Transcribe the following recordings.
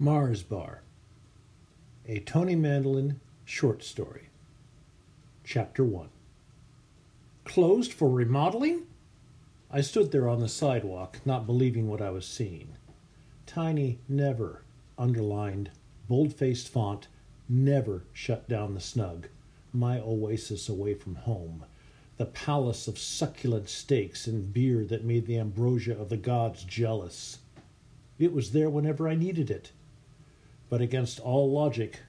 Mars Bar, a Tony Mandolin short story. Chapter 1 Closed for remodeling? I stood there on the sidewalk, not believing what I was seeing. Tiny never underlined, bold faced font, never shut down the snug, my oasis away from home, the palace of succulent steaks and beer that made the ambrosia of the gods jealous. It was there whenever I needed it but against all logic,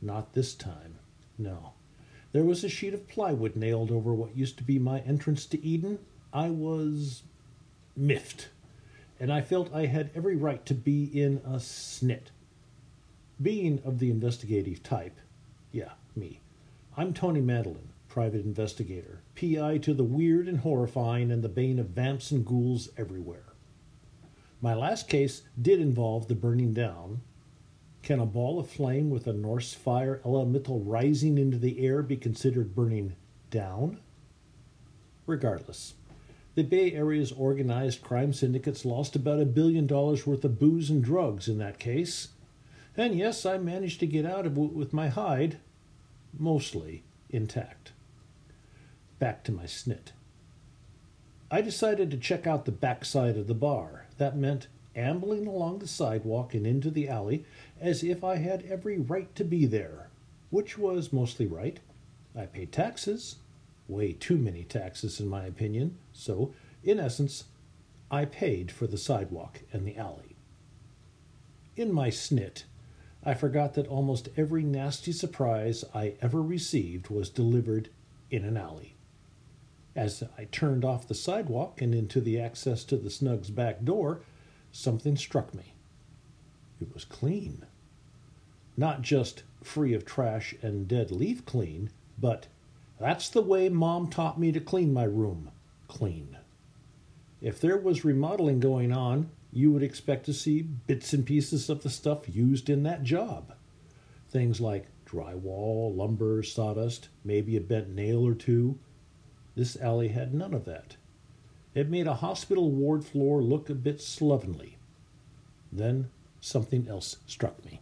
not this time. No. There was a sheet of plywood nailed over what used to be my entrance to Eden. I was miffed, and I felt I had every right to be in a snit. Being of the investigative type, yeah, me, I'm Tony Mandolin, private investigator, PI to the weird and horrifying and the bane of vamps and ghouls everywhere. My last case did involve the burning down, can a ball of flame with a Norse fire elemental rising into the air be considered burning down? Regardless, the Bay Area's organized crime syndicates lost about a billion dollars worth of booze and drugs in that case. And yes, I managed to get out of it with my hide, mostly intact. Back to my snit. I decided to check out the backside of the bar. That meant ambling along the sidewalk and into the alley as if I had every right to be there, which was mostly right. I paid taxes, way too many taxes, in my opinion, so, in essence, I paid for the sidewalk and the alley. In my snit, I forgot that almost every nasty surprise I ever received was delivered in an alley. As I turned off the sidewalk and into the access to the Snug's back door, something struck me. It was clean. Not just free of trash and dead leaf clean, but that's the way Mom taught me to clean my room clean. If there was remodeling going on, you would expect to see bits and pieces of the stuff used in that job. Things like drywall, lumber, sawdust, maybe a bent nail or two. This alley had none of that. It made a hospital ward floor look a bit slovenly. Then something else struck me.